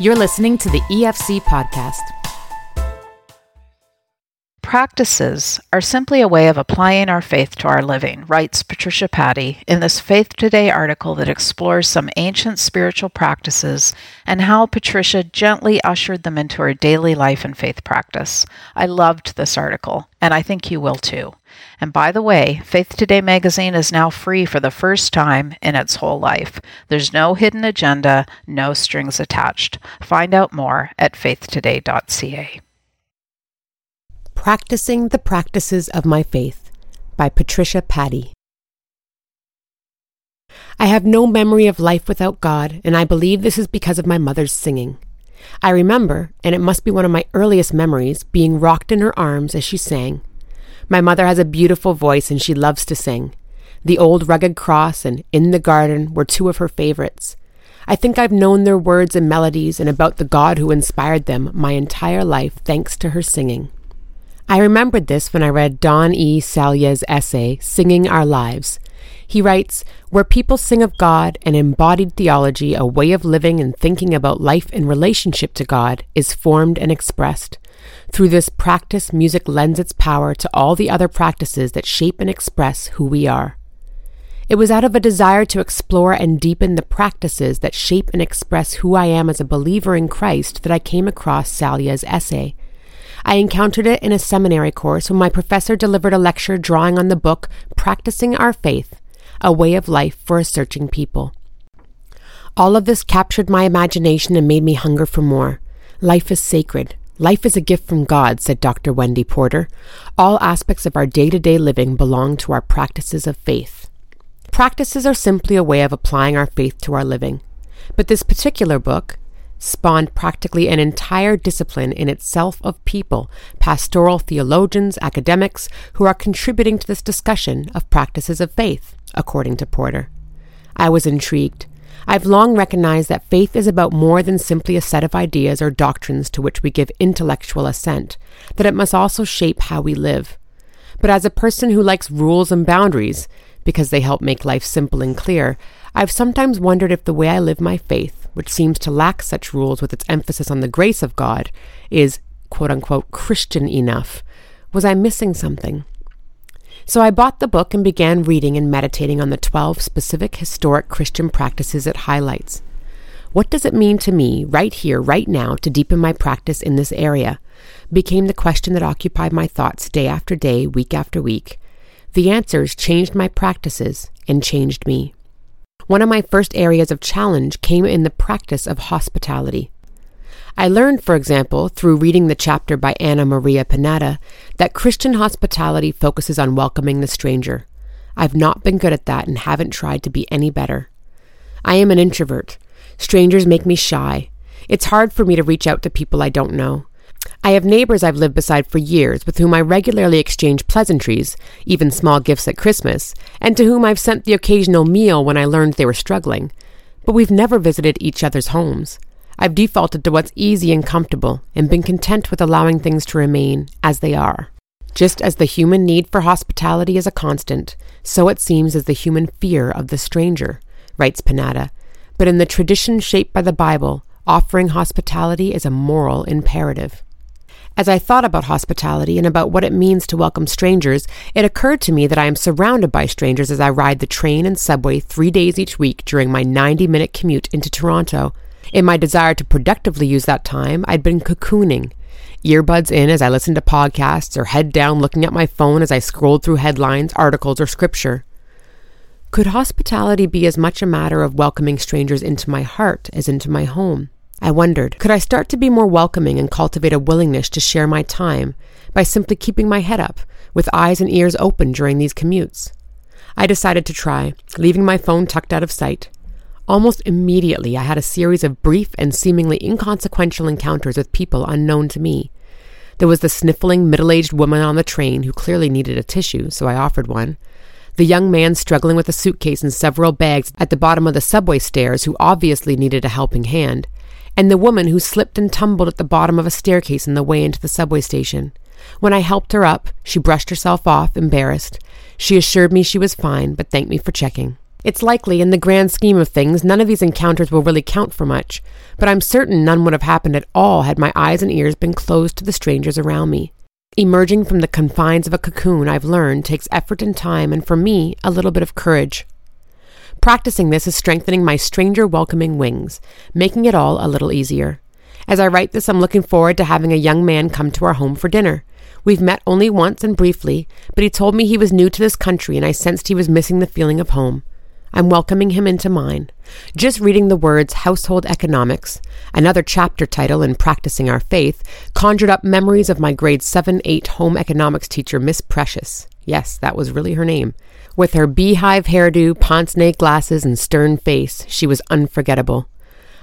You're listening to the EFC podcast. Practices are simply a way of applying our faith to our living, writes Patricia Paddey in this Faith Today article that explores some ancient spiritual practices and how Patricia gently ushered them into her daily life and faith practice. I loved this article, and I think you will too. And by the way, Faith Today magazine is now free for the first time in its whole life. There's no hidden agenda, no strings attached. Find out more at faithtoday.ca. Practicing the Practices of My Faith by Patricia Paddey. I have no memory of life without God, and I believe this is because of my mother's singing. I remember, and it must be one of my earliest memories, being rocked in her arms as she sang. My mother has a beautiful voice and she loves to sing. The Old Rugged Cross and In the Garden were two of her favorites. I think I've known their words and melodies and about the God who inspired them my entire life thanks to her singing. I remembered this when I read Don E. Saliers' essay, Singing Our Lives. He writes, Where people sing of God, an embodied theology, a way of living and thinking about life in relationship to God, is formed and expressed. Through this practice, music lends its power to all the other practices that shape and express who we are. It was out of a desire to explore and deepen the practices that shape and express who I am as a believer in Christ that I came across Saliers' essay. I encountered it in a seminary course when my professor delivered a lecture drawing on the book Practicing Our Faith A Way of Life for a Searching People. All of this captured my imagination and made me hunger for more. Life is sacred. Life is a gift from God, said Dr. Wendy Porter. All aspects of our day to day living belong to our practices of faith. Practices are simply a way of applying our faith to our living. But this particular book, spawned practically an entire discipline in itself of people, pastoral theologians, academics, who are contributing to this discussion of practices of faith, according to Porter. I was intrigued. I've long recognized that faith is about more than simply a set of ideas or doctrines to which we give intellectual assent, that it must also shape how we live. But as a person who likes rules and boundaries, because they help make life simple and clear, I've sometimes wondered if the way I live my faith which seems to lack such rules with its emphasis on the grace of God, is quote unquote Christian enough? Was I missing something? So I bought the book and began reading and meditating on the 12 specific historic Christian practices it highlights. What does it mean to me, right here, right now, to deepen my practice in this area? became the question that occupied my thoughts day after day, week after week. The answers changed my practices and changed me. One of my first areas of challenge came in the practice of hospitality. I learned, for example, through reading the chapter by Anna Maria Pineda, that Christian hospitality focuses on welcoming the stranger. I've not been good at that and haven't tried to be any better. I am an introvert. Strangers make me shy. It's hard for me to reach out to people I don't know. I have neighbors I've lived beside for years with whom I regularly exchange pleasantries, even small gifts at Christmas, and to whom I've sent the occasional meal when I learned they were struggling. But we've never visited each other's homes. I've defaulted to what's easy and comfortable and been content with allowing things to remain as they are. Just as the human need for hospitality is a constant, so it seems is the human fear of the stranger, writes Pineda. But in the tradition shaped by the Bible, offering hospitality is a moral imperative. As I thought about hospitality and about what it means to welcome strangers, it occurred to me that I am surrounded by strangers as I ride the train and subway three days each week during my 90 minute commute into Toronto. In my desire to productively use that time, I'd been cocooning. Earbuds in as I listened to podcasts, or head down looking at my phone as I scrolled through headlines, articles, or scripture. Could hospitality be as much a matter of welcoming strangers into my heart as into my home? I wondered, could I start to be more welcoming and cultivate a willingness to share my time by simply keeping my head up, with eyes and ears open during these commutes? I decided to try, leaving my phone tucked out of sight. Almost immediately, I had a series of brief and seemingly inconsequential encounters with people unknown to me. There was the sniffling middle aged woman on the train who clearly needed a tissue, so I offered one. The young man struggling with a suitcase and several bags at the bottom of the subway stairs who obviously needed a helping hand and the woman who slipped and tumbled at the bottom of a staircase on the way into the subway station. When I helped her up, she brushed herself off, embarrassed. She assured me she was fine, but thanked me for checking. It's likely, in the grand scheme of things, none of these encounters will really count for much, but I'm certain none would have happened at all had my eyes and ears been closed to the strangers around me. Emerging from the confines of a cocoon, I've learned, takes effort and time, and for me, a little bit of courage. Practicing this is strengthening my stranger welcoming wings, making it all a little easier. As I write this, I'm looking forward to having a young man come to our home for dinner. We've met only once and briefly, but he told me he was new to this country and I sensed he was missing the feeling of home. I'm welcoming him into mine. Just reading the words household economics, another chapter title in practicing our faith, conjured up memories of my grade 7 8 home economics teacher, Miss Precious. Yes, that was really her name. With her beehive hairdo, pince nez glasses, and stern face, she was unforgettable.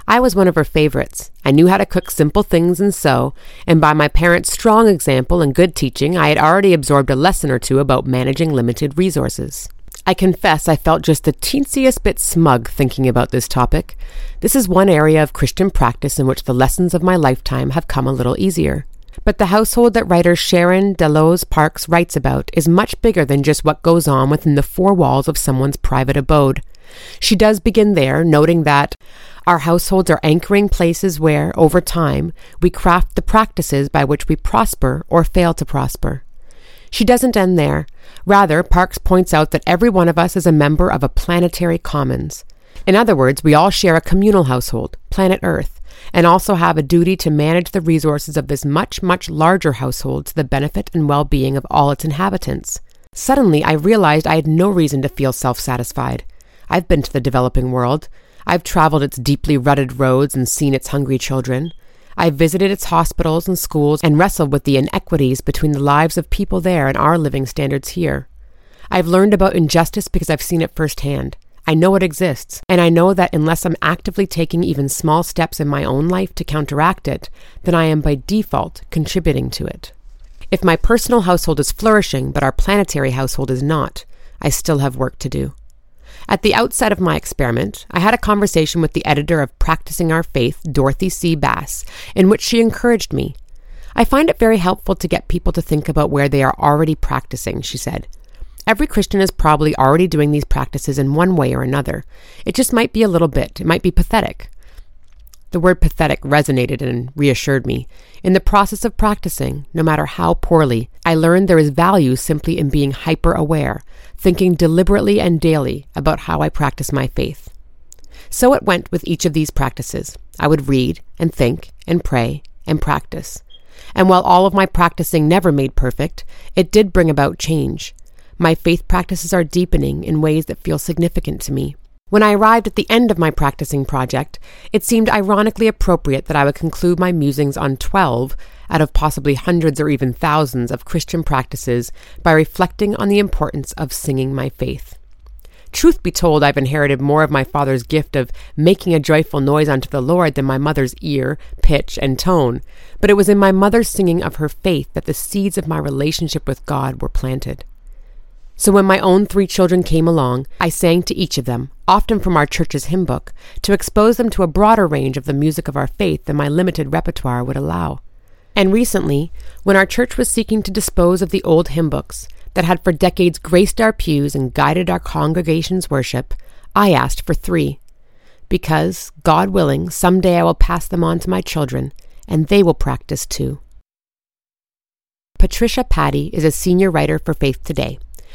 I was one of her favorites. I knew how to cook simple things and sew, and by my parents' strong example and good teaching, I had already absorbed a lesson or two about managing limited resources. I confess I felt just the teensiest bit smug thinking about this topic. This is one area of Christian practice in which the lessons of my lifetime have come a little easier. But the household that writer Sharon Daloz Parks writes about is much bigger than just what goes on within the four walls of someone's private abode. She does begin there, noting that our households are anchoring places where, over time, we craft the practices by which we prosper or fail to prosper. She doesn't end there. Rather, Parks points out that every one of us is a member of a planetary commons. In other words, we all share a communal household, planet Earth, and also have a duty to manage the resources of this much, much larger household to the benefit and well being of all its inhabitants. Suddenly, I realized I had no reason to feel self satisfied. I've been to the developing world. I've traveled its deeply rutted roads and seen its hungry children. I've visited its hospitals and schools and wrestled with the inequities between the lives of people there and our living standards here. I've learned about injustice because I've seen it firsthand. I know it exists, and I know that unless I'm actively taking even small steps in my own life to counteract it, then I am by default contributing to it. If my personal household is flourishing, but our planetary household is not, I still have work to do. At the outset of my experiment, I had a conversation with the editor of Practicing Our Faith, Dorothy C. Bass, in which she encouraged me. I find it very helpful to get people to think about where they are already practicing, she said. Every Christian is probably already doing these practices in one way or another. It just might be a little bit, it might be pathetic. The word pathetic resonated and reassured me. In the process of practicing, no matter how poorly, I learned there is value simply in being hyper aware, thinking deliberately and daily about how I practice my faith. So it went with each of these practices. I would read and think and pray and practice. And while all of my practicing never made perfect, it did bring about change. My faith practices are deepening in ways that feel significant to me. When I arrived at the end of my practicing project, it seemed ironically appropriate that I would conclude my musings on 12 out of possibly hundreds or even thousands of Christian practices by reflecting on the importance of singing my faith. Truth be told, I've inherited more of my father's gift of making a joyful noise unto the Lord than my mother's ear, pitch, and tone, but it was in my mother's singing of her faith that the seeds of my relationship with God were planted. So when my own three children came along, I sang to each of them, often from our church's hymn book, to expose them to a broader range of the music of our faith than my limited repertoire would allow. And recently, when our church was seeking to dispose of the old hymn books that had for decades graced our pews and guided our congregation's worship, I asked for three. Because, God willing, some day I will pass them on to my children, and they will practice too. Patricia Paddey is a senior writer for Faith Today.